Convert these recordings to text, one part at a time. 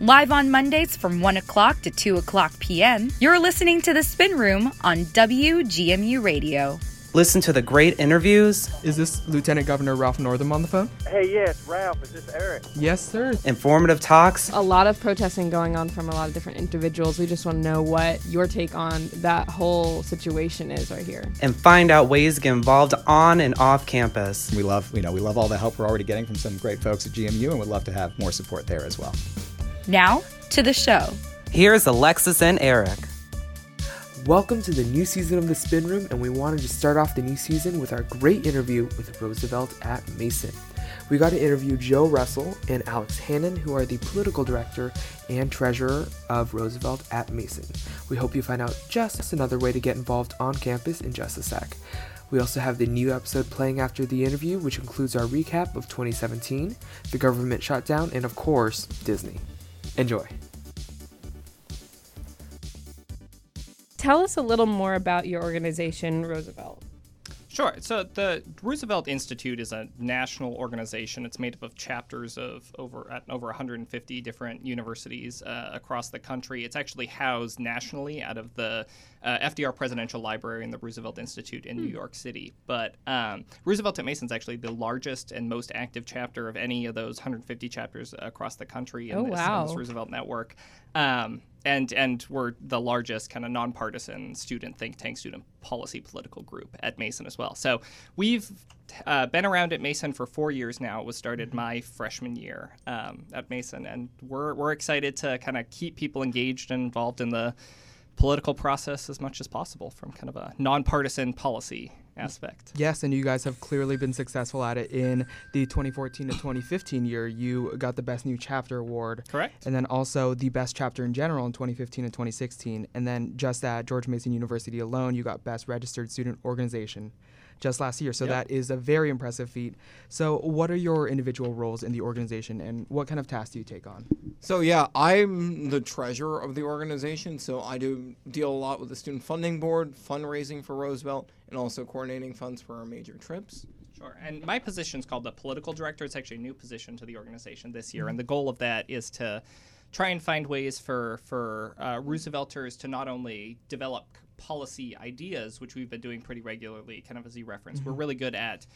Live on Mondays from 1 o'clock to 2 o'clock p.m., you're listening to The Spin Room on WGMU Radio. Listen to the great interviews. Is this Lieutenant Governor Ralph Northam on the phone? Hey, yes, Ralph. Is this Eric? Yes, sir. Informative talks. A lot of protesting going on from a lot of different individuals. We just want to know what your take on that whole situation is right here. And find out ways to get involved on and off campus. We love, you know, we love all the help we're already getting from some great folks at GMU and would love to have more support there as well. Now, to the show. Here's Alexis and Eric. Welcome to the new season of The Spin Room, and we wanted to start off the new season with our great interview with Roosevelt at Mason. We got to interview Joe Russell and Alex Hannon, who are the political director and treasurer of Roosevelt at Mason. We hope you find out just another way to get involved on campus in just a sec. We also have the new episode playing after the interview, which includes our recap of 2017, the government shutdown, and of course, Disney. Enjoy. Tell us a little more about your organization, Roosevelt. Sure. So the Roosevelt Institute is a national organization. It's made up of chapters of over at over 150 different universities uh, across the country. It's actually housed nationally out of the uh, FDR Presidential Library and the Roosevelt Institute in New York City. But um, Roosevelt at Mason is actually the largest and most active chapter of any of those 150 chapters across the country in, Oh, this, in this Roosevelt network. Um, and and we're the largest kind of nonpartisan student think tank, student policy political group at Mason as well. So we've uh, been around at Mason for four years now. It was started my freshman year um, at Mason, and we're we're excited to kind of keep people engaged and involved in the political process as much as possible from kind of a nonpartisan policy aspect. Yes, and you guys have clearly been successful at it. In the 2014 to 2015 year, you got the Best New Chapter Award. Correct. And then also the Best Chapter in general in 2015 and 2016. And then just at George Mason University alone, you got Best Registered Student Organization just last year. So Yep. that is a very impressive feat. So, what are your individual roles in the organization and what kind of tasks do you take on? So yeah, I'm the treasurer of the organization, so I do deal a lot with the student funding board, fundraising for Roosevelt, and also coordinating funds for our major trips. Sure. And my position is called the political director. It's actually a new position to the organization this year, and the goal of that is to try and find ways for for uh, Roosevelters to not only develop policy ideas, which we've been doing pretty regularly, kind of as you referenced. We're really good at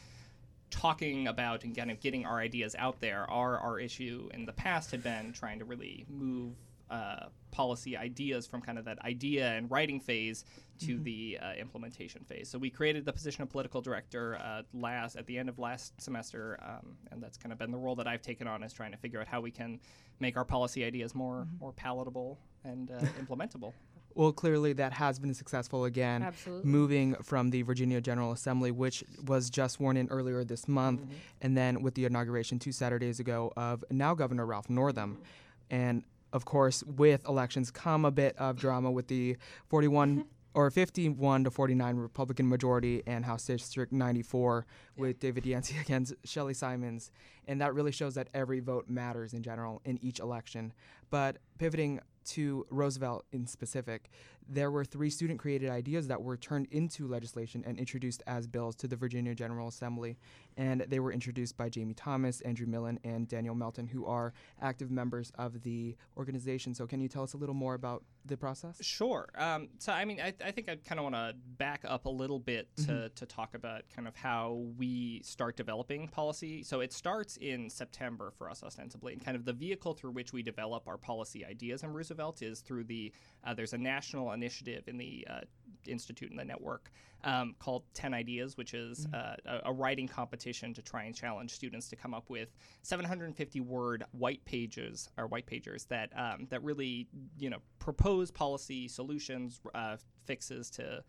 talking about and kind of getting our ideas out there. Our our issue in the past had been trying to really move uh, policy ideas from kind of that idea and writing phase to the uh, implementation phase. So we created the position of political director uh, last at the end of last semester, um, and that's kind of been the role that I've taken on is trying to figure out how we can make our policy ideas more more palatable and uh, implementable. Well, clearly that has been successful again. Absolutely. Moving from the Virginia General Assembly, which was just sworn in earlier this month, mm-hmm. and then with the inauguration two Saturdays ago of now Governor Ralph Northam. Mm-hmm. And of course, with elections come a bit of drama with the 41 or 51 to 49 Republican majority and House District 94 with David Yancey against Shelly Simonds. And that really shows that every vote matters in general in each election. But pivoting to Roosevelt in specific, there were three student created ideas that were turned into legislation and introduced as bills to the Virginia General Assembly. And they were introduced by Jamie Thomas, Andrew Millen, and Daniel Melton, who are active members of the organization. So, can you tell us a little more about the process? Sure. Um, so, I mean, I, I think I kind of want to back up a little bit to, to talk about kind of how we start developing policy. So, it starts in September for us, ostensibly, and kind of the vehicle through which we develop our policy ideas in Roosevelt is through the uh, there's a national initiative in the uh, institute and the network um, called 10 Ideas, which is uh, a, a writing competition to try and challenge students to come up with 750 word white pages or white pagers that um, that really you know propose policy solutions, uh, fixes to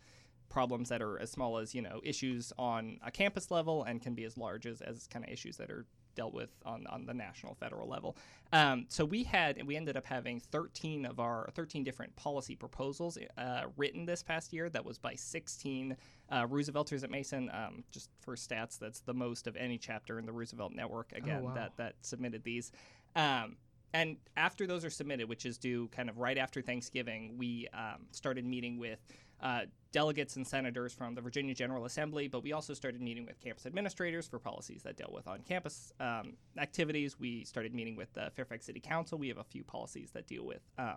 problems that are as small as you know issues on a campus level and can be as large as, as kind of issues that are dealt with on, on the national federal level. Um, so we had we ended up having 13 of our 13 different policy proposals uh, written this past year. That was by 16 uh, roosevelters at mason. Um, just for stats that's the most of any chapter in the roosevelt network. Again wow. that that submitted these. Um, and after those are submitted, which is due kind of right after Thanksgiving, we um, started meeting with uh, delegates and senators from the Virginia General Assembly, but we also started meeting with campus administrators for policies that dealt with on campus um, activities. We started meeting with the Fairfax City Council. We have a few policies that deal with. Um,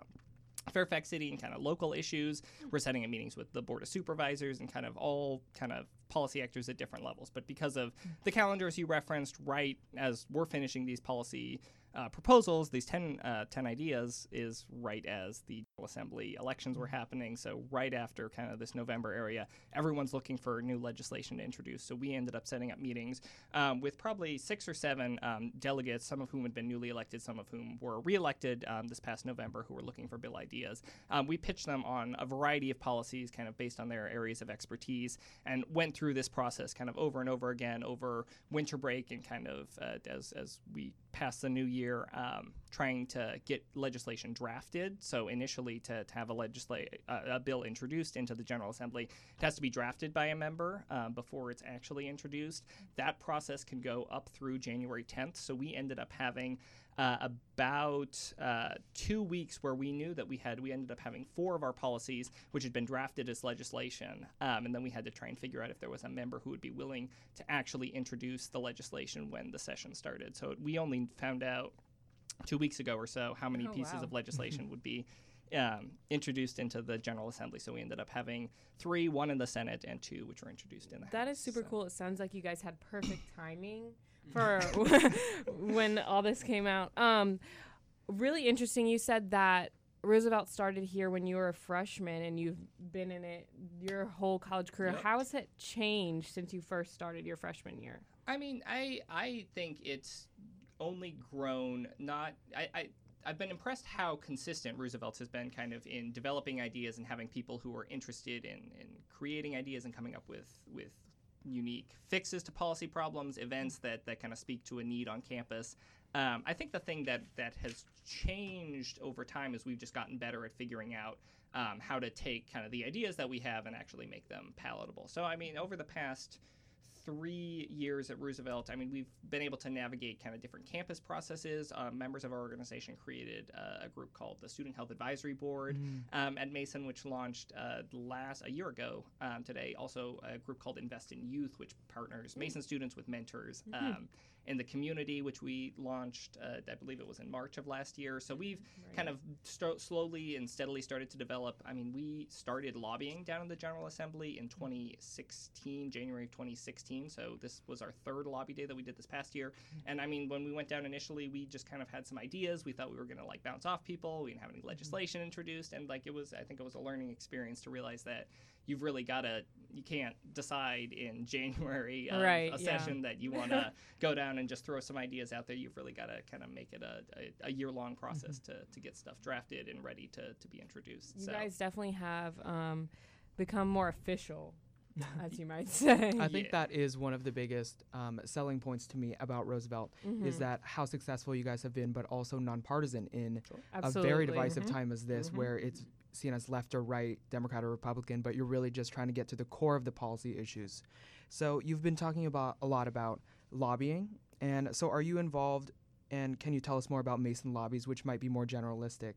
Fairfax City and kind of local issues. We're setting up meetings with the Board of Supervisors and kind of all kind of policy actors at different levels. But because of the calendars you referenced, right as we're finishing these policy uh, proposals, these 10, uh, 10 ideas, is right as the General Assembly elections were happening. So, right after kind of this November area, everyone's looking for new legislation to introduce. So, we ended up setting up meetings um, with probably six or seven um, delegates, some of whom had been newly elected, some of whom were reelected um, this past November, who were looking for bill ideas. Um, we pitched them on a variety of policies, kind of based on their areas of expertise, and went through this process kind of over and over again over winter break and kind of uh, as, as we passed the new year, um, trying to get legislation drafted. So initially, to, to have a uh, a bill introduced into the General Assembly, it has to be drafted by a member um, before it's actually introduced. That process can go up through January 10th. So we ended up having uh, about uh, two weeks where we knew that we had we ended up having four of our policies which had been drafted as legislation um, and then we had to try and figure out if there was a member who would be willing to actually introduce the legislation when the session started so we only found out two weeks ago or so how many Oh, pieces wow. of legislation would be um, introduced into the General Assembly. So we ended up having three, one in the Senate, and two which were introduced in the That House. is super So- cool. It sounds like you guys had perfect timing for when all this came out. Um, really interesting. You said that Roosevelt started here when you were a freshman and you've been in it your whole college career. Yep. How has it changed since you first started your freshman year? I mean, I I think it's only grown. Not I. I I've been impressed how consistent Roosevelt has been kind of in developing ideas and having people who are interested in, in creating ideas and coming up with, with unique fixes to policy problems, events that, that kind of speak to a need on campus. Um, I think the thing that, that has changed over time is we've just gotten better at figuring out um, how to take kind of the ideas that we have and actually make them palatable. So, I mean, over the past three years at Roosevelt, I mean, we've been able to navigate kind of different campus processes. Uh, members of our organization created uh, a group called the Student Health Advisory Board um, at Mason, which launched uh, last a year ago um, today. Also, a group called Invest in Youth, which partners Mason students with mentors. Um, in the community, which we launched, uh, I believe it was in March of last year. So we've kind of st- slowly and steadily started to develop. I mean, we started lobbying down in the General Assembly in mm-hmm. 2016, January of 2016. So this was our third lobby day that we did this past year. Mm-hmm. And I mean, when we went down initially, we just kind of had some ideas. We thought we were going to like bounce off people. We didn't have any mm-hmm. legislation introduced, and like it was, I think it was a learning experience to realize that you've really got to, you can't decide in January of Right, a yeah. session that you want to go down and just throw some ideas out there. You've really got to kind of make it a, a, a year long process to, to get stuff drafted and ready to, to be introduced. You so. guys definitely have um, become more official, as you might say. I think Yeah. that is one of the biggest um, selling points to me about Roosevelt is Mhm. that how successful you guys have been, but also nonpartisan in a very divisive Mhm. time as this, Mhm. where it's seen as left or right, Democrat or Republican, but you're really just trying to get to the core of the policy issues. So you've been talking about a lot about lobbying, and so are you involved? And can you tell us more about Mason lobbies, which might be more generalistic?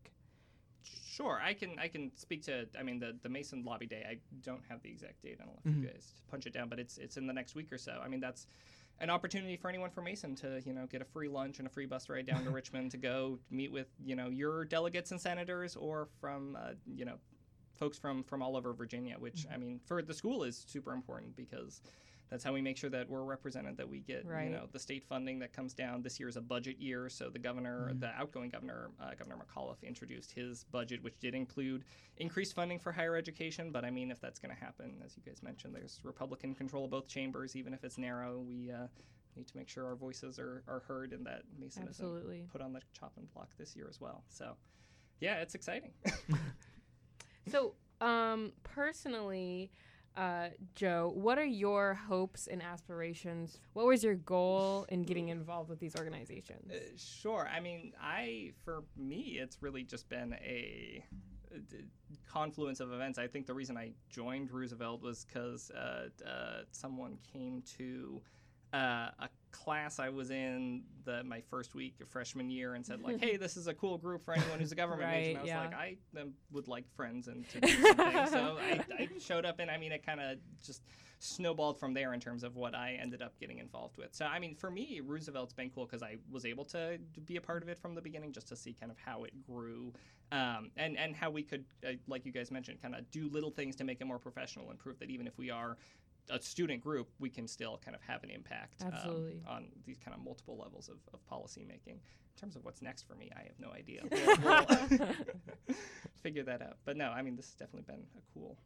Sure, I can I can speak to I mean the, the Mason lobby day. I don't have the exact date. I'll let Mhm. you guys punch it down, but it's it's in the next week or so. I mean that's an opportunity for anyone from Mason to you know get a free lunch and a free bus ride down to Richmond to go meet with you know your delegates and senators or from uh, you know folks from from all over Virginia. Which I mean for the school is super important because that's how we make sure that we're represented that we get Right. you know the state funding that comes down. This year is a budget year so the governor the outgoing governor uh, governor mcauliffe introduced his budget which did include increased funding for higher education. But i mean if that's going to happen as you guys mentioned there's republican control of both chambers. Even if it's narrow we uh, need to make sure our voices are, are heard and that mason Absolutely. isn't put on the chopping block this year as well. So yeah it's exciting. So, um, personally, uh, Joe, what are your hopes and aspirations? What was your goal in getting involved with these organizations? Uh, sure. I mean, I for me, it's really just been a confluence of events. I think the reason I joined Roosevelt was because uh, uh, someone came to uh, a class I was in the my first week of freshman year and said like, "Hey, this is a cool group for anyone who's a government major." And I was yeah. like, "I um, would like friends and to do something." so I, I showed up, and I mean, it kind of just snowballed from there in terms of what I ended up getting involved with. So I mean, for me, Roosevelt's been cool because I was able to be a part of it from the beginning, just to see kind of how it grew, um, and and how we could, uh, like you guys mentioned, kind of do little things to make it more professional and prove that even if we are a student group, we can still kind of have an impact um, on these kind of multiple levels of, of policy making. In terms of what's next for me, I have no idea. We'll- we'll figure that out. But no, I mean, this has definitely been a cool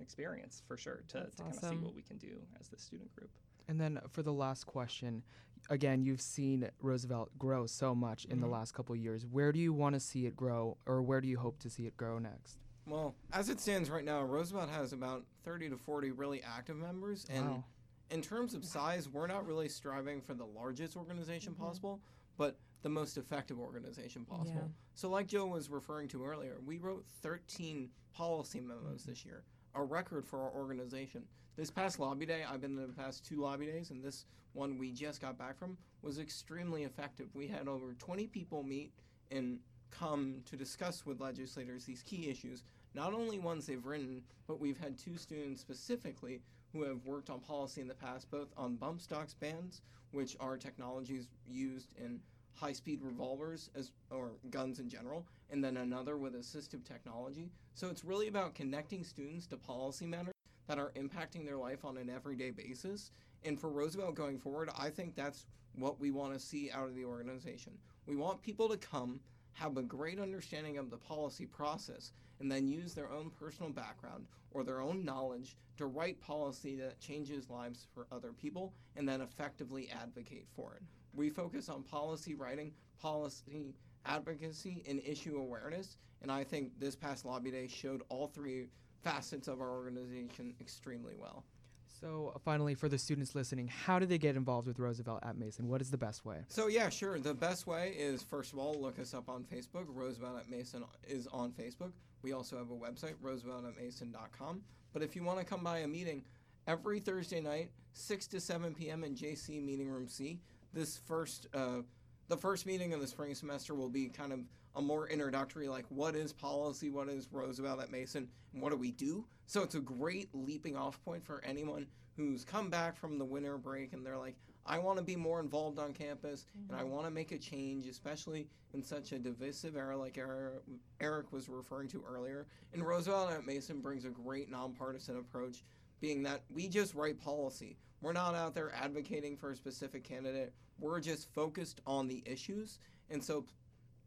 experience for sure to, That's to kind of see what we can do as the student group. And then for the last question, again, you've seen Roosevelt grow so much in the Mhm. last couple years. Where do you want to see it grow, or where do you hope to see it grow next? Well, as it stands right now, Roosevelt has about 30 to 40 really active members. And Wow. in terms of size, we're not really striving for the largest organization mm-hmm. possible, but the most effective organization possible. Yeah. So, like Joe was referring to earlier, we wrote 13 policy memos this year, a record for our organization. This past lobby day, I've been to the past two lobby days, and this one we just got back from was extremely effective. We had over 20 people meet and come to discuss with legislators these key issues, not only ones they've written, but we've had two students specifically who have worked on policy in the past, both on bump stocks bans, which are technologies used in high-speed revolvers as or guns in general, and then another with assistive technology. So it's really about connecting students to policy matters that are impacting their life on an everyday basis. And for Roosevelt going forward, I think that's what we want to see out of the organization. We want people to come, have a great understanding of the policy process, and then use their own personal background or their own knowledge to write policy that changes lives for other people and then effectively advocate for it. We focus on policy writing, policy advocacy, and issue awareness, and I think this past lobby day showed all three facets of our organization extremely well. So, uh, finally, for the students listening, how do they get involved with Roosevelt at Mason? What is the best way? So yeah, sure. The best way is first of all look us up on Facebook. Roosevelt at Mason is on Facebook. We also have a website, rooseveltatmason.com. But if you want to come by a meeting, every Thursday night, six to seven p.m. in JC Meeting Room C. This first, uh, the first meeting of the spring semester will be kind of a more introductory, like what is policy, what is Roosevelt at Mason, and what do we do. So it's a great leaping off point for anyone who's come back from the winter break and they're like, I want to be more involved on campus and I mm-hmm. want to make a change, especially in such a divisive era like Eric, Eric was referring to earlier. And Roosevelt at Mason brings a great nonpartisan approach, being that we just write policy. We're not out there advocating for a specific candidate. We're just focused on the issues. And so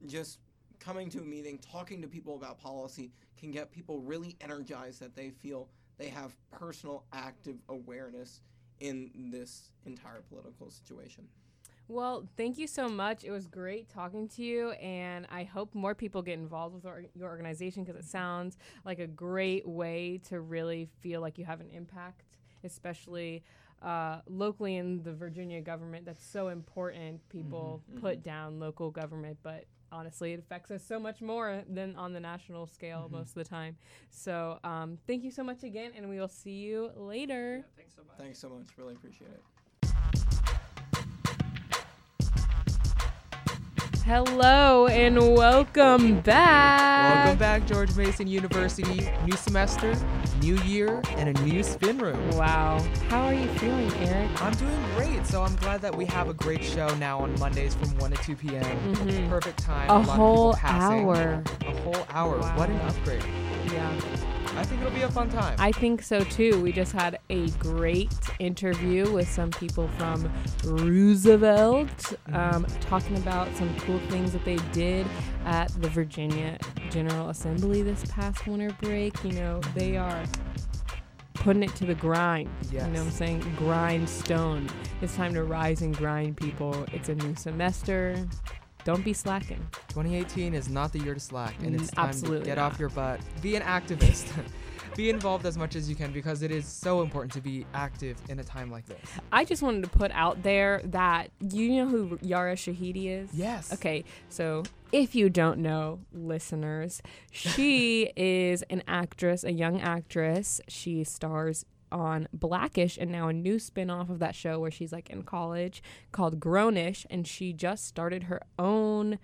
just coming to a meeting, talking to people about policy can get people really energized that they feel they have personal active awareness in this entire political situation. Well, thank you so much. It was great talking to you, and I hope more people get involved with or- your organization because it sounds like a great way to really feel like you have an impact, especially uh, locally in the Virginia government. That's so important. People Mhm, put down local government, but honestly, it affects us so much more than on the national scale most of the time. So, um, thank you so much again, and we will see you later. thanks so much. Thanks so much. Really appreciate it. Hello and welcome back. Welcome back, George Mason University. New semester, new year, and a new spin room. Wow. How are you feeling, Eric? I'm doing great, so I'm glad that we have a great show now on Mondays from 1 to 2 p.m. Mhm. Perfect time. A people whole hour. A whole hour. What an upgrade. Yeah. I think it'll be a fun time. I think so too. We just had a great interview with some people from Roosevelt um, talking about some cool things that they did at the Virginia General Assembly this past winter break. You know, they are putting it to the grind. You know what I'm Yes. saying? Grindstone. It's time to rise and grind, people. It's a new semester. Don't be slacking. 2018 is not the year to slack, and Mm, it's time absolutely to get not. off your butt. Be an activist. be involved as much as you can because it is so important to be active in a time like this. I just wanted to put out there that you know who Yara Shahidi is? Yes. Okay, so if you don't know, listeners, she is an actress, a young actress. She stars on Blackish and now a new spin off of that show where she's like in college called Grownish. And she just started her own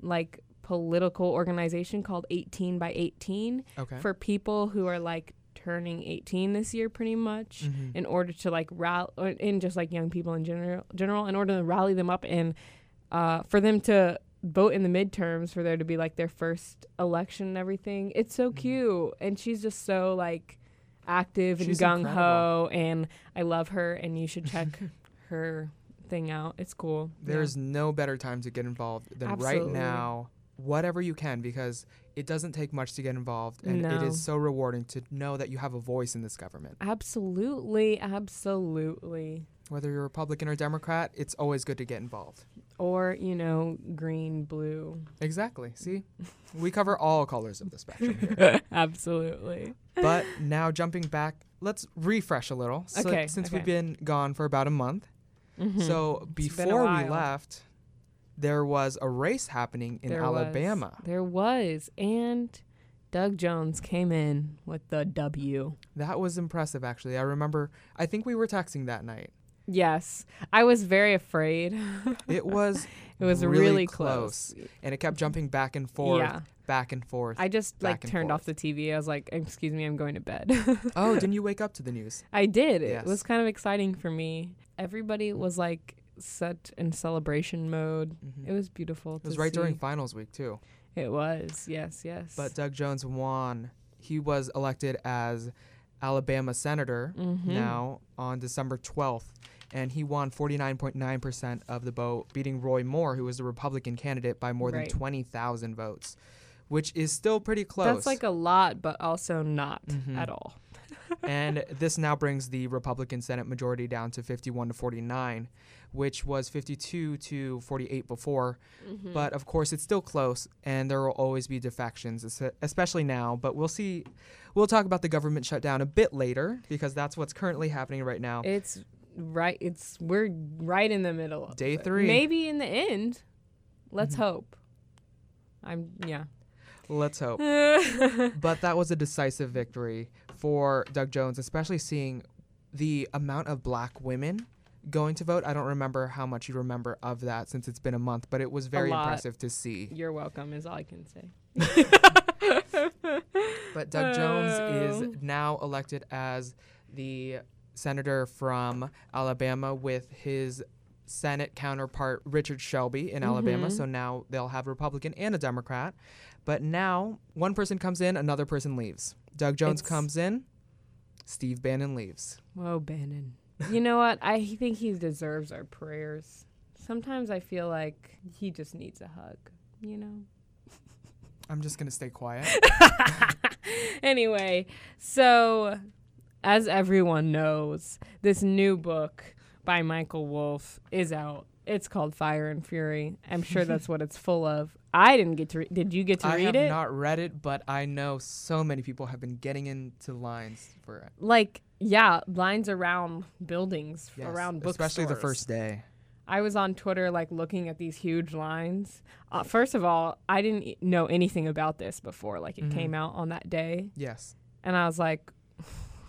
like political organization called 18 by 18 Okay. for people who are like turning 18 this year pretty much Mhm. in order to like rally and just like young people in general general in order to rally them up and uh, for them to vote in the midterms for there to be like their first election and everything it's so cute and she's just so like active and She's gung-ho and i love her and you should check her thing out it's cool Yeah. There's no better time to get involved than right now. Whatever you can, because it doesn't take much to get involved, and it No. is so rewarding to know that you have a voice in this government. absolutely absolutely Whether you're Republican or Democrat, it's always good to get involved. Or you know green blue Exactly. See, we cover all colors of the spectrum here. absolutely but now jumping back, let's refresh a little. So- Okay, since okay. we've been gone for about a month. Mhm. So It's been a before we left, there was a race happening in There was. Alabama. There was. And Doug Jones came in with the W. That was impressive, actually. I remember. I think we were texting that night. Yes. I was very afraid. It was. it was really, close. and it kept jumping back and forth, Yeah. back and forth. I just like turned forth. off the TV. I was like, "Excuse me, I'm going to bed." oh, didn't you wake up to the news? I did. Yes. It was kind of exciting for me. Everybody was like set in celebration mode. Mhm. It was beautiful. It was right during finals week too. It was. Yes, yes. But Doug Jones won. He was elected as Alabama senator Mhm. now on December 12th, and he won 49.9% of the vote, beating Roy Moore, who was the Republican candidate, by more Right. than 20,000 votes, which is still pretty close. That's like a lot, but also not Mhm. at all. and this now brings the Republican Senate majority down to 51 to 49, which was 52 to 48 before. Mhm. But of course, it's still close, and there will always be defections, especially now. But we'll see. We'll talk about the government shutdown a bit later because that's what's currently happening right now. It's right. It's we're right in the middle. of Day three. Maybe in the end. Let's Mhm. hope. I'm yeah. Let's hope. but that was a decisive victory for Doug Jones, especially seeing the amount of black women going to vote. I don't remember how much you remember of that since it's been a month, but it was very impressive to see. You're welcome. Is all I can say. But Doug Jones Oh. is now elected as the senator from Alabama with his Senate counterpart Richard Shelby in Alabama. Mhm. So now they'll have a Republican and a Democrat. But now one person comes in, another person leaves. Doug Jones It's- comes in, Steve Bannon leaves. Whoa, Bannon. You know what? I think he deserves our prayers. Sometimes I feel like he just needs a hug. You know. I'm just gonna stay quiet. anyway, so as everyone knows, this new book by Michael Wolff is out. It's called Fire and Fury. I'm sure that's what it's full of. I didn't get to read. Did you get to I read it? I have not read it, but I know so many people have been getting into lines for it. like, yeah, lines around buildings, Yes, around especially the first day. I was on Twitter, like looking at these huge lines. Uh, first of all, I didn't e- know anything about this before. Like, it Mhm. came out on that day. Yes. And I was like,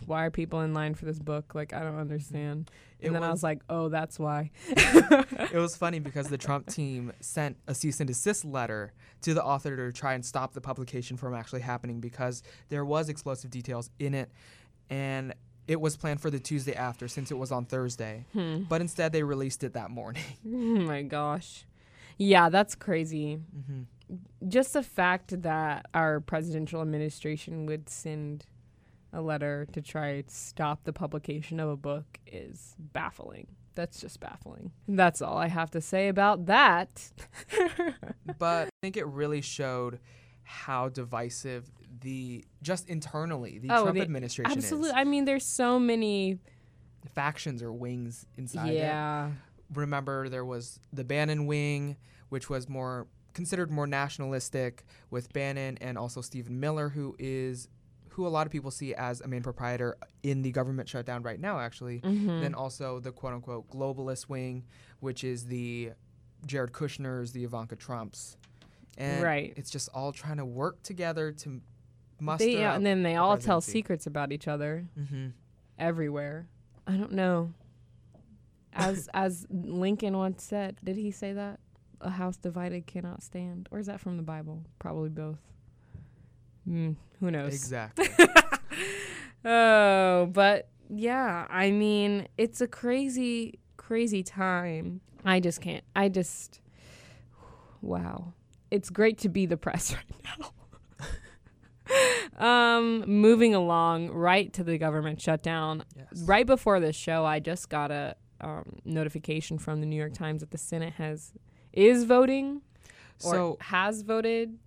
why are people in line for this book? Like, I don't understand. It And then I was- was like, oh, that's why. it was funny because the Trump team sent a cease and desist letter to the author to try and stop the publication from actually happening because there was explosive details in it and it was planned for the Tuesday after since it was on Thursday. Hmm. But instead they released it that morning. Oh my gosh. Yeah, that's crazy. Mhm. Just the fact that our presidential administration would send a letter to try to stop the publication of a book is baffling. That's just baffling. That's all I have to say about that. but I think it really showed how divisive the just internally the oh, Trump the- administration Absolutely. is. I mean, there's so many. Factions or wings inside it. yeah. remember there was the Bannon wing, which was more considered more nationalistic with Bannon and also Stephen Miller, who is who a lot of people see as a main proprietor in the government shutdown right now, actually. Mhm. Then also the quote unquote globalist wing, which is the Jared Kushner's, the Ivanka Trump's. And Right. it's just all trying to work together to muster. They, yeah, and then they the all tell secrets about each other. Mm-hmm. everywhere. I don't know. As as Lincoln once said, did he say that? A house divided cannot stand. Or is that from the Bible? Probably both. Mm, who knows? Exactly. Oh, but yeah, I mean, it's a crazy, crazy time. I just can't. I just, wow. It's great to be the press right now. um, moving along right to the government shutdown. Yes. Right before this show, I just got a um, notification from the New York Times that the Senate has is voting or So has voted.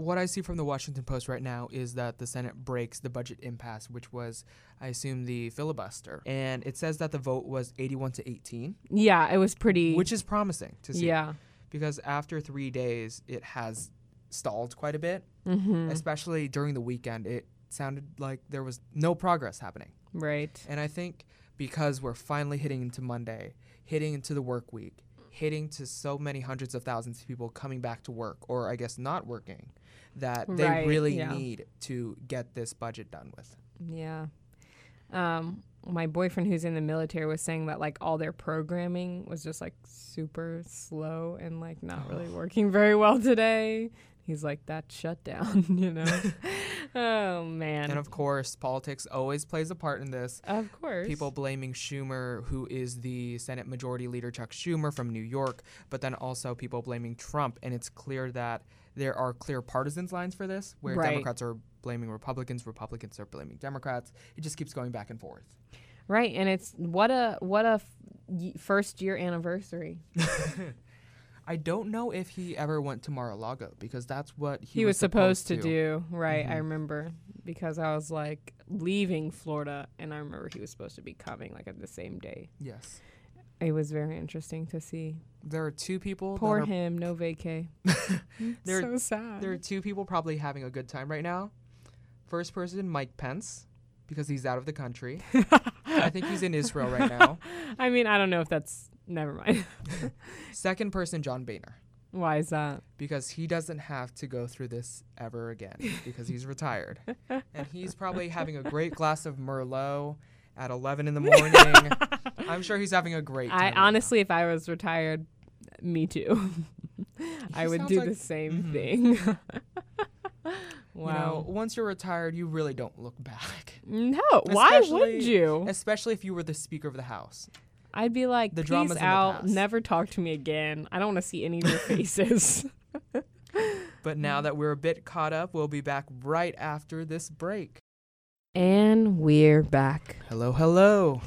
What I see from the Washington Post right now is that the Senate breaks the budget impasse, which was, I assume, the filibuster, and it says that the vote was 81 to 18, Yeah, it was pretty. which is promising to see. yeah. because after three days, it has stalled quite a bit, Mm-hmm. especially during the weekend. It sounded like there was no progress happening. Right. And I think because we're finally hitting into Monday, hitting into the work week, hitting to so many hundreds of thousands of people coming back to work, or I guess not working, that they Right, really yeah. need to get this budget done with. Yeah. Um, my boyfriend who's in the military was saying that like all their programming was just like super slow and like not really working very well today. He's like that shutdown, you know. oh man. And of course, politics always plays a part in this. Of course. People blaming Schumer, who is the Senate Majority Leader Chuck Schumer from New York, but then also people blaming Trump. And it's clear that there are clear partisans lines for this, where Right. Democrats are blaming Republicans, Republicans are blaming Democrats. It just keeps going back and forth. Right, and it's what a what a f- first year anniversary. I don't know if he ever went to Mar-a-Lago because that's what he, He, was supposed, to, do. Right, I mm-hmm. remember because I was like leaving Florida and I remember he was supposed to be coming like at the same day. Yes. It was very interesting to see. There are two people. Poor that are, him, no vacay. Hmm? There- so sad. There are two people probably having a good time right now. First person, Mike Pence, because he's out of the country. I think he's in Israel right now. I mean, I don't know if that's never mind. Second person, John Boehner, Why is that? because he doesn't have to go through this ever again because he's retired. and he's probably having a great glass of Merlot at 11 in the morning. I'm sure he's having a great time. I right now. honestly, if I was retired, me too. I would do like- the same Mhm. thing. You know, wow. once you're retired, you really don't look back. no, why would Especially- you? Especially if you were the Speaker of the House. I'd be like, The peace drama's the out. Never talk to me again. I don't want to see any of your faces. But now that we're a bit caught up, we'll be back right after this break. and we're back. Hello, hello.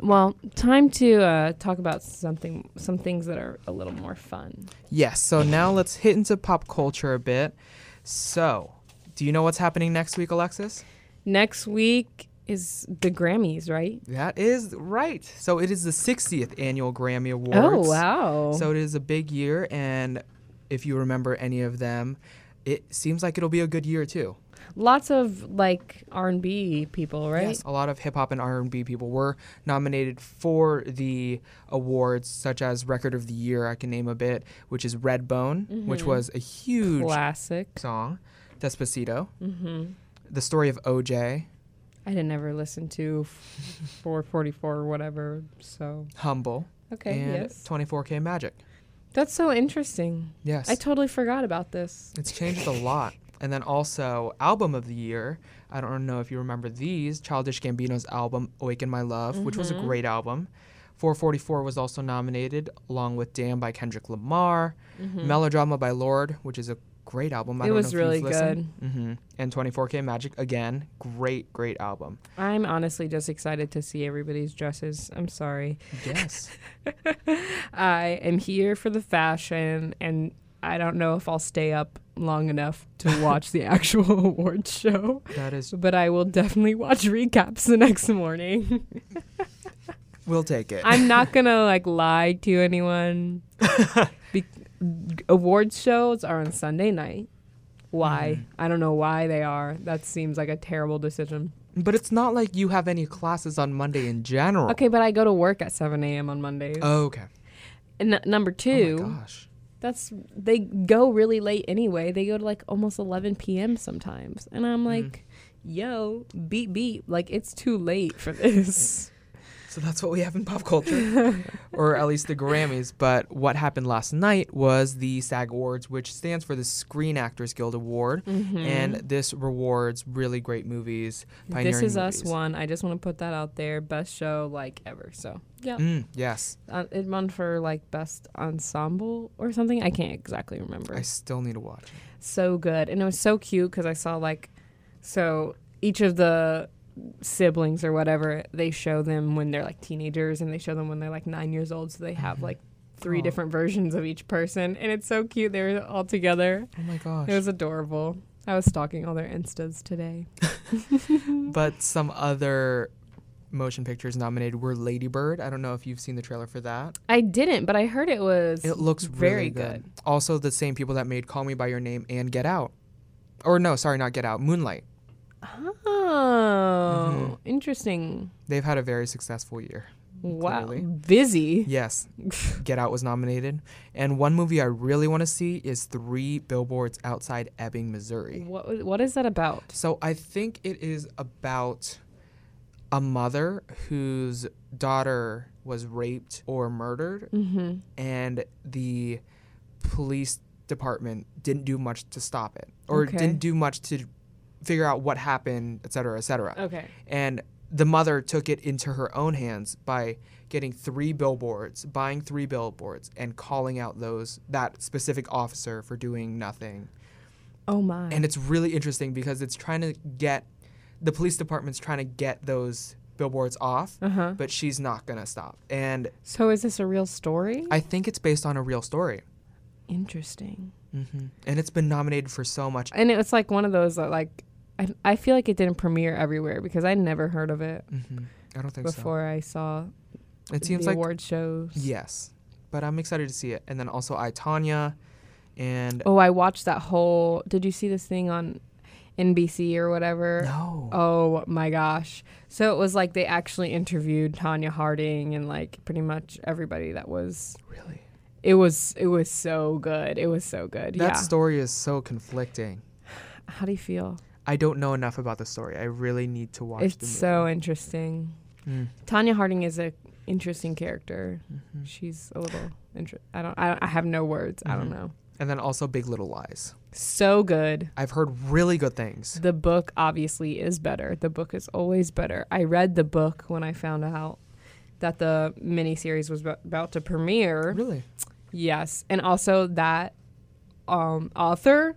Well, time to uh, talk about something, some things that are a little more fun. Yes, so now let's hit into pop culture a bit. So, do you know what's happening next week, Alexis? Next week is the Grammys, right? That is right. So, it is the 60th annual Grammy Awards. Oh wow! So, it is a big year, and if you remember any of them, it seems like it'll be a good year too. Lots of like R and B people, right? Yes, a lot of hip hop and R&B people were nominated for the awards, such as Record of the Year. I can name a bit, which is Redbone, which was a huge Classic. song. Despacito, Mm-hmm. the story of OJ, I didn't ever listen to 444 or whatever. So Humble, okay, and yes, 24K Magic. that's so interesting. Yes, I totally forgot about this. it's changed a lot. And then also album of the year. I don't know if you remember these. Childish Gambino's album "Awaken My Love," which was a great album. 444 was also nominated, along with "Damn" by Kendrick Lamar, "Melodrama" by Lorde, which is a great album. I It don't was know if really you've listened. hmm And 24K Magic again, great, great album. I'm honestly just excited to see everybody's dresses. I'm sorry. Yes. I am here for the fashion, and I don't know if I'll stay up long enough to watch the actual awards show. that is. But I will definitely watch recaps the next morning. We'll take it. I'm not gonna like lie to anyone. Be- awards shows are on Sunday night. Why? Mm-hmm. I don't know why they are. That seems like a terrible decision. but it's not like you have any classes on Monday in general. Okay, but I go to work at 7 a.m. on Mondays. Oh, okay. and n- number Oh two, my gosh. That's they go really late anyway. They go to like almost 11 p.m. sometimes, and I'm like, mm. yo, beep beep, like it's too late for this. So that's what we have in pop culture, or at least the Grammys. But what happened last night was the SAG Awards, which stands for the Screen Actors Guild Award, and this rewards really great movies. this is us one. I just want to put that out there. Best show like ever. So yeah, Mm, yes, uh, it won for like best ensemble or something. I can't exactly remember. I still need to watch. it. so good and it was so cute because i saw like so each of the siblings or whatever they show them when they're like teenagers and they show them when they're like nine years old so they have like three different versions of each person and it's so cute they were all together Oh my gosh! it was adorable i was stalking all their instas today but some other motion pictures nominated were Lady Bird. I don't know if you've seen the trailer for that. i didn't but i heard it was It looks very really good. Also, the same people that made Call Me by Your Name and Get Out, or no, sorry, not Get Out, Moonlight. Oh Mm-hmm. interesting They've had a very successful year. wow Clearly. busy Yes, Get Out was nominated, and one movie I really want to see is Three Billboards Outside Ebbing, Missouri. what what is that about So I think it is about a mother whose daughter was raped or murdered, mm-hmm. and the police department didn't do much to stop it, or Okay. didn't do much to figure out what happened, et cetera, et cetera. okay And the mother took it into her own hands by getting three billboards, buying three billboards, and calling out those that specific officer for doing nothing. oh my And it's really interesting because it's trying to get the police department's trying to get those billboards off, uh-huh but she's not gonna stop. And So is this a real story? I think it's based on a real story. Interesting. hmm And it's been nominated for so much. And it was like one of those that like I I feel like it didn't premiere everywhere because I never heard of it hmm I don't think before I saw so. It seems the like award shows. yes, but I'm excited to see it. And then also I Tonya, and Oh, I watched that whole. Did you see this thing on NBC or whatever? no, Oh my gosh. So it was like they actually interviewed Tonya Harding and like pretty much everybody that was really. it was it was so good. It was so good. That yeah. story is so conflicting. How do you feel? I don't know enough about the story. I really need to watch the It's so interesting. Mm. Tonya Harding is a interesting character. Mhm. She's a little inter- I don't I, I have no words. I don't Mhm. know. And then also Big Little Lies. So good. I've heard really good things. The book obviously is better. The book is always better. I read the book when I found out that the miniseries was about, about to premiere. Really? Yes, and also that um, author,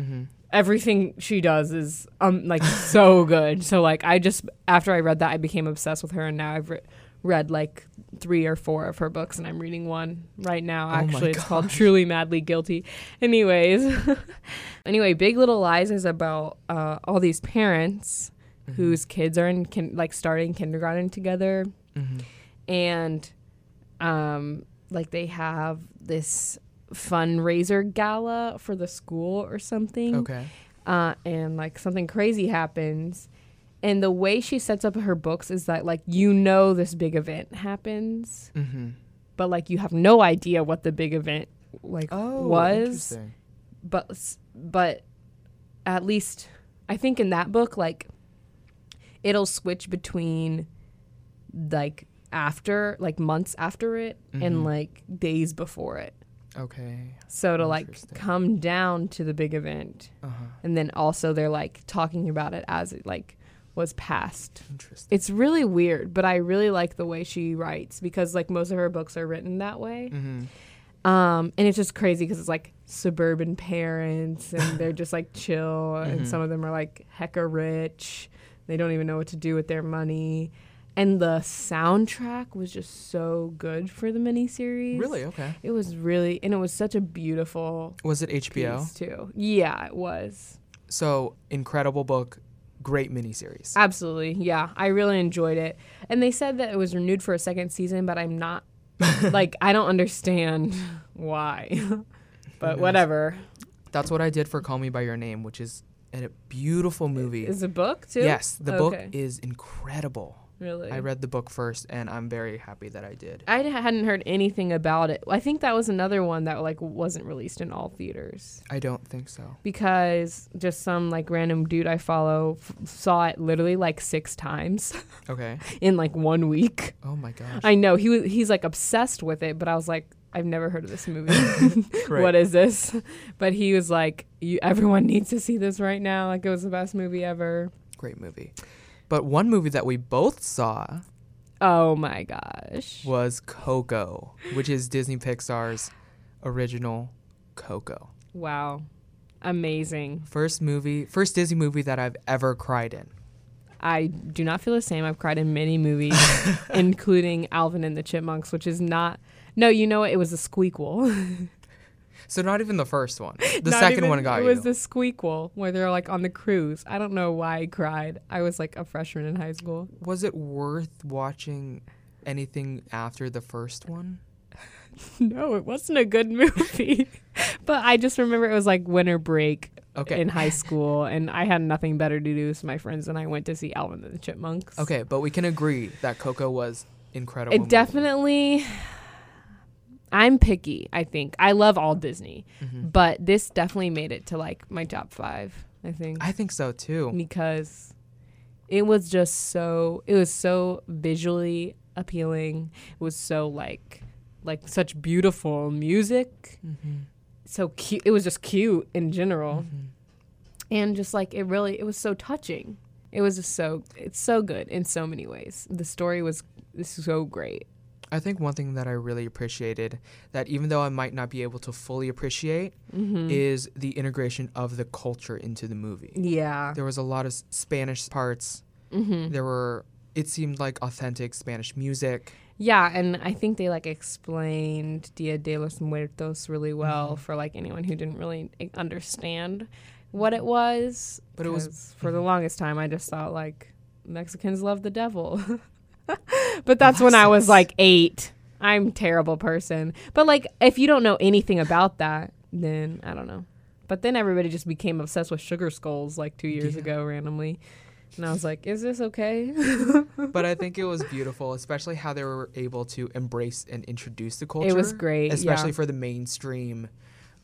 Mm-hmm. Everything she does is um like so good. So like I just after I read that I became obsessed with her, and now I've re- read like three or four of her books, and I'm reading one right now. Oh Actually, it's called. Truly Madly Guilty. Anyways, anyway, Big Little Lies is about uh, all these parents Mm-hmm. whose kids are in kin- like starting kindergarten together Mm-hmm. and um like they have this fundraiser gala for the school or something Okay. uh and like something crazy happens and the way she sets up her books is that like you know this big event happens Mm-hmm. but like you have no idea what the big event like Oh, was but but at least I think in that book like it'll switch between like after like months after it Mhm. and like days before it. Okay. So to like come down to the big event Uh-huh. and then also they're like talking about it as it like was passed. Interesting. It's really weird, but I really like the way she writes because like most of her books are written that way. Mm-hmm. Um, and it's just crazy because it's like suburban parents and they're just like chill, Mhm. and some of them are like hecka rich. They don't even know what to do with their money. And the soundtrack was just so good for the miniseries. Really? Okay. It was really, and it was such a beautiful Was it HBO? too. Yeah, it was. So incredible book, great miniseries. Absolutely. Yeah, I really enjoyed it. And they said that it was renewed for a second season, but I'm not like I don't understand why. but whatever. That's what I did for Call Me by Your Name, which is a beautiful movie. Is a book too? Yes, the book is incredible. Really? I read the book first, and I'm very happy that I did. I hadn't heard anything about it. I think that was another one that like wasn't released in all theaters I don't think so. because just some like random dude I follow f- saw it literally like six times Okay. in like one week. Oh my gosh. I know he was he's like obsessed with it, but I was like, I've never heard of this movie. What is this? But he was like, you, everyone needs to see this right now. Like it was the best movie ever. Great movie. But one movie that we both saw Oh my gosh. was Coco, which is Disney Pixar's original Coco. Wow. Amazing. First movie, first Disney movie that I've ever cried in. I do not feel the same. I've cried in many movies, including Alvin and the Chipmunks, which is not. No, you know what? It was a squeakquel. So not even the first one. The Not second even- one got It you. was the squeakquel where they're like on the cruise. I don't know why I cried. I was like a freshman in high school. was it worth watching anything after the first one? no, it wasn't a good movie. but I just remember it was like winter break Okay. in high school, and I had nothing better to do, so my friends and I went to see Alvin and the Chipmunks. Okay, but we can agree that Coco was incredible. It movie. definitely. I'm picky. I think I love all Disney, Mm-hmm. but this definitely made it to like my top five. I think I think so too. because it was just so. It was so visually appealing. It was so like, like such beautiful music. Mm-hmm. So cute. It was just cute in general, Mm-hmm. and just like it really. It was so touching. It was just so. It's so good in so many ways. The story was so great. I think one thing that I really appreciated that even though I might not be able to fully appreciate Mm-hmm. is the integration of the culture into the movie. Yeah. There was a lot of Spanish parts. Mm-hmm. There were it seemed like authentic Spanish music. Yeah, and I think they like explained Dia de los Muertos really well for like anyone who didn't really understand what it was. But it was- for the longest time I just thought like Mexicans love the devil. but that's when I was like 8. I'm terrible person. But like if you don't know anything about that, then I don't know. But then everybody just became obsessed with sugar skulls like 2 years Yeah. ago randomly. And I was like, is this okay? But I think it was beautiful, especially how they were able to embrace and introduce the culture. It was great, especially yeah. for the mainstream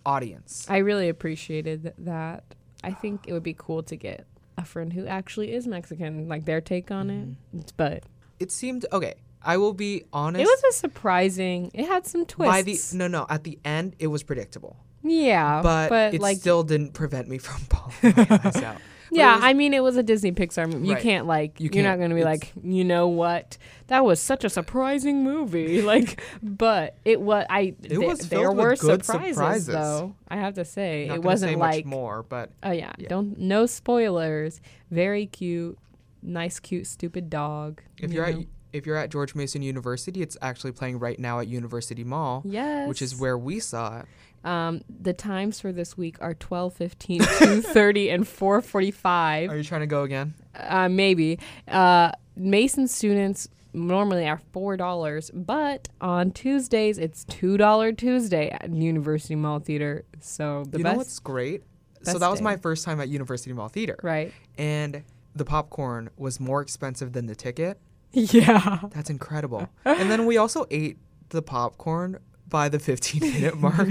audience. I really appreciated that. I think it would be cool to get a friend who actually is Mexican, like their take on Mm-hmm. it. But It seemed okay. I will be honest. it was a surprising. It had some twists. by the no no at the end it was predictable, yeah, but, but, it like still didn't prevent me from bawling my eyes out. But yeah, was- I mean it was a Disney Pixar movie. You Right. can't like You are not going to be like, you know what? That was such a surprising movie. like but it was I It th- was there were good surprises, surprises. though. I have to say not it wasn't say like much more, but Oh yeah. Yeah. Don't no spoilers. Very cute, nice, cute, stupid dog. if you you're know? at if you're at George Mason University, it's actually playing right now at University Mall, yes, which is where we saw it. um the times for this week are 12, 15, 2:30, and four Are you trying to go again? Uh, maybe. Uh, Mason students normally are four dollars, but on Tuesdays it's two dollar Tuesday at University Mall Theater. So the you best, know what's great? So that was my first time at University Mall Theater, right? and the popcorn was more expensive than the ticket. Yeah. That's incredible. and then we also ate the popcorn by the 15 minute mark.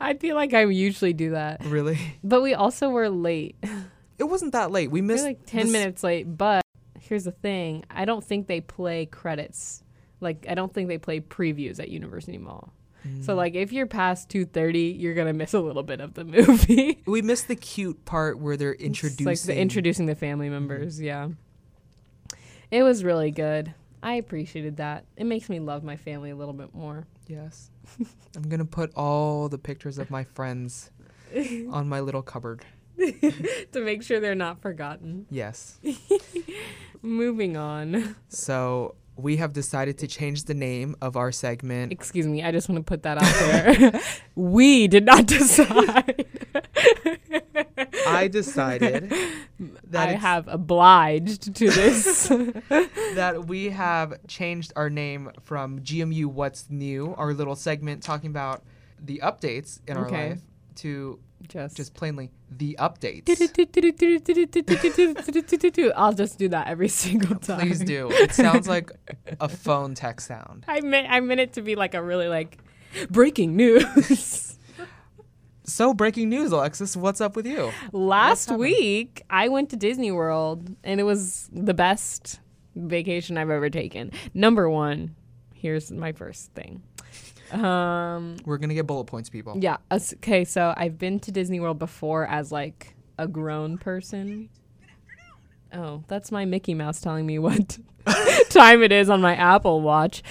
I feel like I usually do that, really? but we also were late. It wasn't that late. We missed like 10 this- minutes late, but here's the thing. I don't think they play credits. Like I don't think they play previews at University Mall. Mm. So like if you're past 2:30, you're going to miss a little bit of the movie. We missed the cute part where they're It's introducing. like the introducing the family members, yeah. It was really good. I appreciated that. It makes me love my family a little bit more. Yes. I'm gonna put all the pictures of my friends on my little cupboard. to make sure they're not forgotten. Yes. Moving on. So we have decided to change the name of our segment. Excuse me, I just want to put that out there. we did not decide. I decided that I have obliged to this. that we have changed our name from GMU What's New, our little segment talking about the updates in our Okay. life, to Just. just plainly the updates. I'll just do that every single time. Please do. It sounds like a phone text sound. I meant I meant it to be like a really like breaking news. So, breaking news, Alexis. What's up with you? Last week I went to Disney World and it was the best vacation I've ever taken. Number one, here's my first thing. Um We're gonna get bullet points, people. yeah, okay, so I've been to Disney World before as like a grown person. Oh, that's my Mickey Mouse telling me what time it is on my Apple Watch.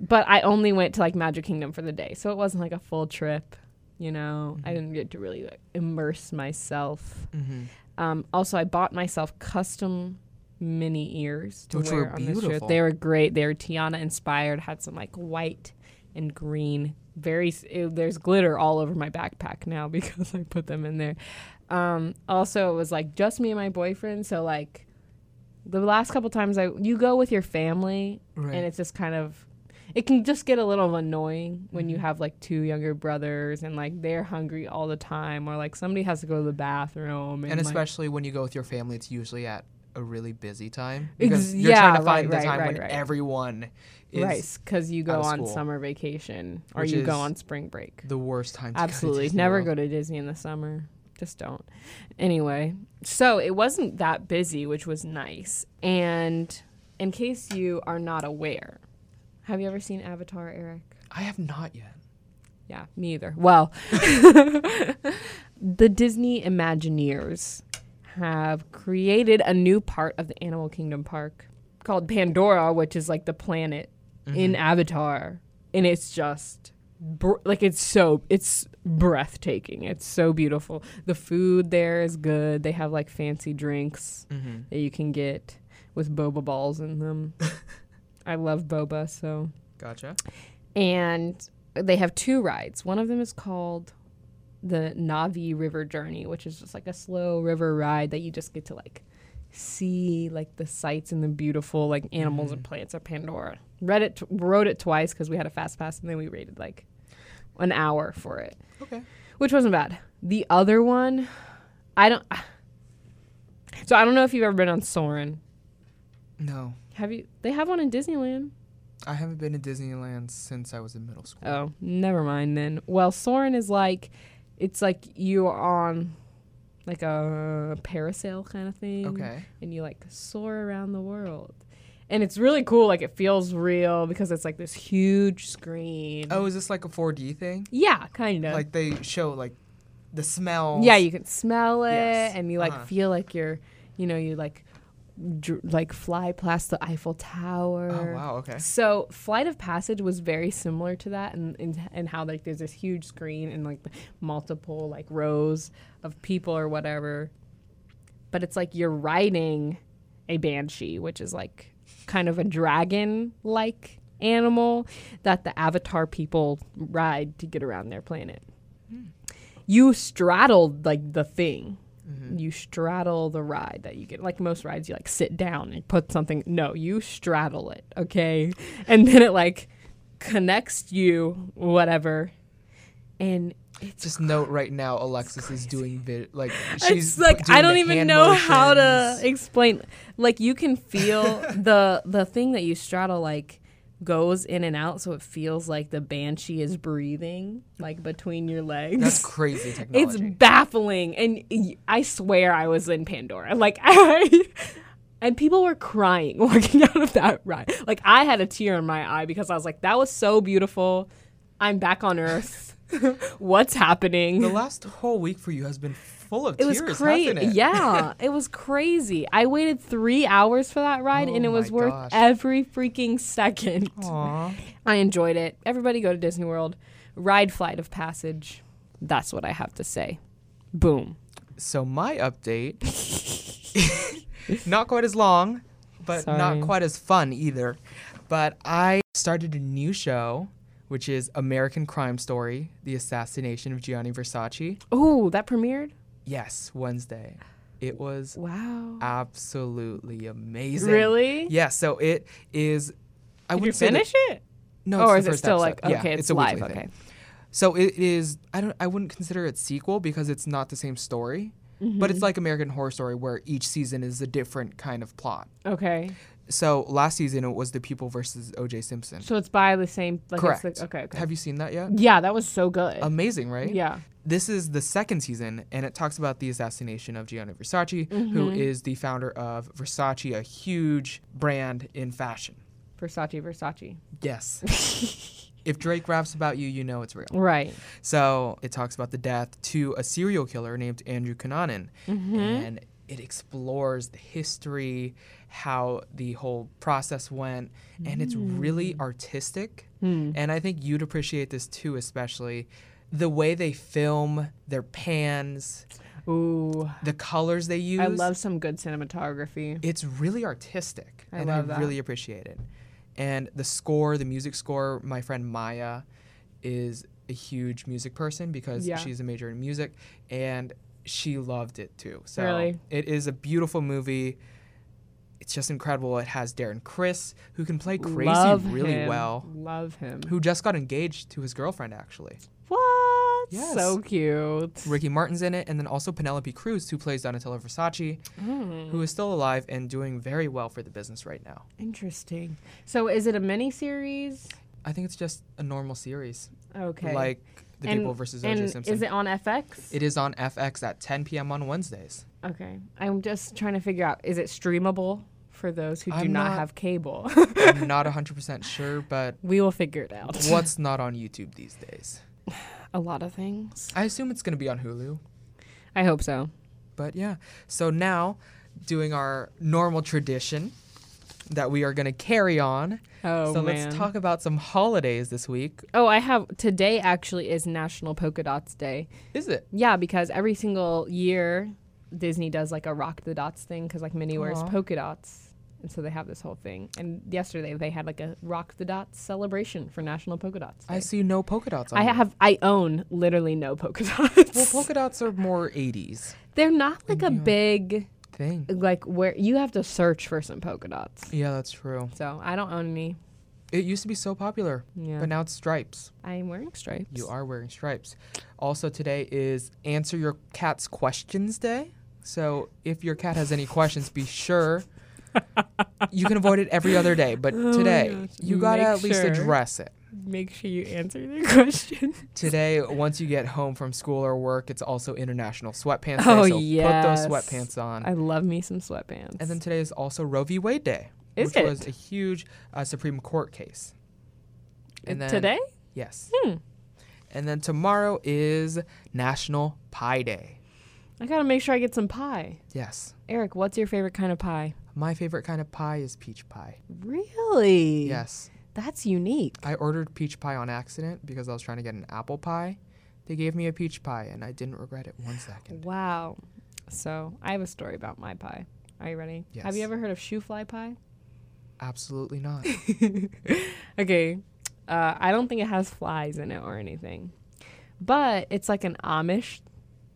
But I only went to like Magic Kingdom for the day, so it wasn't like a full trip. You know, I didn't get to really like, immerse myself. Mm-hmm. Um, also, I bought myself custom mini ears to Which wear were on this trip. beautiful. They were great. They were Tiana inspired. Had some like white and green. Very. It, there's glitter all over my backpack now because I put them in there. Um, also, it was like just me and my boyfriend. So like, the last couple times I you go with your family Right. and it's just kind of it can just get a little annoying when Mm-hmm. you have like two younger brothers and like they're hungry all the time or like somebody has to go to the bathroom and, and like- especially when you go with your family, it's usually at a really busy time Ex- because you're yeah, trying to right, find the right, time right, when everyone is right because you go on school. summer vacation or you go on spring break the worst time. To absolutely go never World. go to disney in the summer just don't anyway so it wasn't that busy which was nice and in case you are not aware have you ever seen avatar eric I have not yet. Yeah, me either. Well, the Disney Imagineers have created a new part of the Animal Kingdom park called Pandora, which is like the planet in Avatar, and it's just br- like it's so it's breathtaking. It's so beautiful. The food there is good. They have like fancy drinks Mm-hmm. that you can get with boba balls in them. I love boba, so Gotcha. and they have two rides. One of them is called the Navi River Journey, which is just like a slow river ride that you just get to like see like the sights and the beautiful like animals and mm-hmm. plants of Pandora. Read it, t- rode it twice because we had a fast pass, and then we rated like an hour for it, Okay. which wasn't bad. The other one, I don't. So I don't know if you've ever been on Soarin'. No, Have you? They have one in Disneyland. I haven't been to Disneyland since I was in middle school. Oh, never mind then. Well, Soarin' is like, it's like you are on like a parasail kind of thing. Okay. And you like soar around the world. And it's really cool. Like it feels real because it's like this huge screen. Oh, is this like a 4D thing? yeah, kind of. Like they show like the smell. yeah, you can smell it Yes. and you like Uh-huh. feel like you're, you know, you like, dr- like fly past the Eiffel Tower. Oh wow. Okay. So Flight of Passage was very similar to that, and and, and how like there's this huge screen and like multiple like rows of people or whatever, but it's like you're riding a banshee, which is like kind of a dragon like animal that the Avatar people ride to get around their planet. Hmm. You straddled like the thing. Mm-hmm. You straddle the ride that you get. Like most rides, you like sit down and put something. No, you straddle it, okay? And then it like connects you, whatever. And it's Just note right now, Alexis is doing vi- like she's it's like I don't even know how to explain. Like you can feel the the thing that you straddle like goes in and out, so it feels like the banshee is breathing like between your legs. That's crazy technology. It's baffling, and i swear I was in Pandora. Like I. And people were crying walking out of that ride. Like I had a tear in my eye because I was like, "That was so beautiful. I'm back on Earth. What's happening?" the last whole week for you has been full of It was tears, crazy. hasn't it? Yeah, it was crazy. I waited three hours for that ride, and Oh it was worth gosh. every freaking second. Aw. I enjoyed it. Everybody go to Disney World, ride Flight of Passage. That's what I have to say. Boom. So my update, not quite as long, but Sorry. not quite as fun either. But I started a new show, which is American Crime Story: The Assassination of Gianni Versace. Oh, that premiered. Yes, Wednesday. It was Wow. absolutely amazing. Really? Yeah. So it is. I Did you wouldn't that- finish it? No, or it's is it still episode. like Yeah, okay? It's, a live. weekly thing. Okay. So it is. I don't. I wouldn't consider it sequel because it's not the same story. But it's mm-hmm. like American Horror Story, where each season is a different kind of plot. Okay. So last season it was the people versus O.J. Simpson. So it's by the same. Like it's Correct. the- okay. Okay. Have you seen that yet? yeah, that was so good. Amazing, right? Yeah. This is the second season, and it talks about the assassination of Gianni Versace, who Mm-hmm. is the founder of Versace, a huge brand in fashion. Versace, Versace. Yes. if Drake raps about you, you know it's real. Right. So it talks about the death to a serial killer named Andrew Cunanan, mm-hmm. and it explores the history, how the whole process went, and it's really mm. artistic. Hmm. And I think you'd appreciate this too, especially the way they film their pans, Ooh. the colors they use. I love some good cinematography. It's really artistic, I and love I that. really appreciate it. And the score, the music score, my friend Maya is a huge music person because Yeah. she's a major in music, and she loved it too. So Really? it is a beautiful movie. It's just incredible. It has Darren Criss, who can play crazy Love really him. well, Love him. who just got engaged to his girlfriend actually. Yes. So cute. Ricky Martin's in it, and then also Penelope Cruz, who plays Donatella Versace, Mm. who is still alive and doing very well for the business right now. Interesting. So is it a mini series? I think it's just a normal series, Okay. like The and, People versus O.J. Simpson. Is it on FX? it is on FX at 10 p.m. on Wednesdays. okay. I'm just trying to figure out is it streamable for those who do not, not- have cable? I'm not 100% sure, but we will figure it out. what's not on YouTube these days? A lot of things. I assume it's going to be on Hulu. I hope so. But yeah, so now doing our normal tradition that we are going to carry on. Oh so man. let's talk about some holidays this week. Oh, I have today actually is National Polka Dots Day. Is it? Yeah, because every single year Disney does like a rock the dots thing because like Minnie wears polka dots, and so they have this whole thing. And yesterday they had like a rock the dots celebration for National Polka Dots. Day. I see no polka dots on I have I own literally no polka dots. Well, polka dots are more 80s They're not like a Yeah. big thing. like where you have to search for some polka dots. Yeah, that's true. So I don't own any. It used to be so popular, Yeah, but now it's stripes. I'm wearing stripes. You are wearing stripes. Also, today is Answer Your Cat's Questions Day. So, if your cat has any questions, be sure. You can avoid it every other day, but today, gosh. you gotta Make at least sure. address it. Make sure you answer the question. Today, once you get home from school or work, it's also International Sweatpants Oh, Day. So, yes. put those sweatpants on. I love me some sweatpants. and then today is also Roe v. Wade Day, Is which was a huge uh, Supreme Court case. And then today? Yes. Hmm. And then tomorrow is National Pie Day. I gotta make sure I get some pie. Yes. Eric, what's your favorite kind of pie? My favorite kind of pie is peach pie. Really? Yes. That's unique. I ordered peach pie on accident because I was trying to get an apple pie. They gave me a peach pie and I didn't regret it one second. Wow. So I have a story about my pie. Are you ready? Yes. Have you ever heard of shoofly pie? Absolutely not. okay. Uh, I don't think it has flies in it or anything, but it's like an Amish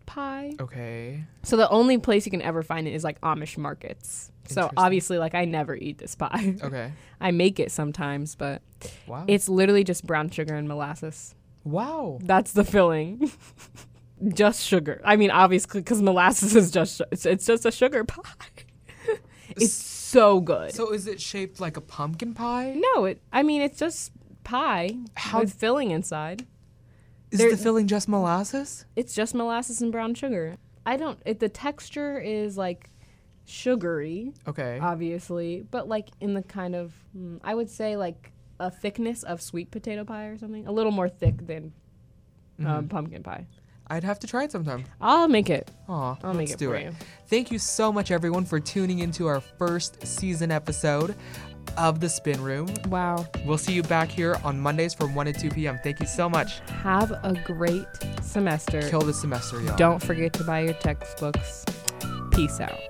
pie. Okay. So the only place you can ever find it is like Amish markets. So obviously, like I never eat this pie. Okay. I make it sometimes, but Wow. it's literally just brown sugar and molasses. wow. That's the filling. just sugar. I mean, obviously, because molasses is just su- it's, it's just a sugar pie. it's so good. So is it shaped like a pumpkin pie? no, it. I mean, it's just pie How- with filling inside. Is there- the filling just molasses? It's just molasses and brown sugar. I don't. It, the texture is like sugary, Okay. obviously, but like in the kind of mm, I would say like a thickness of sweet potato pie or something. A little more thick than Mm-hmm. um, pumpkin pie. I'd have to try it sometime. I'll make it. Aw, I'll make it do for it. you. Thank you so much, everyone, for tuning into our first season episode of The Spin Room. Wow. We'll see you back here on Mondays from 1 to 2 p.m. Thank you so much. Have a great semester. Kill the semester, y'all. Don't forget to buy your textbooks. Peace out.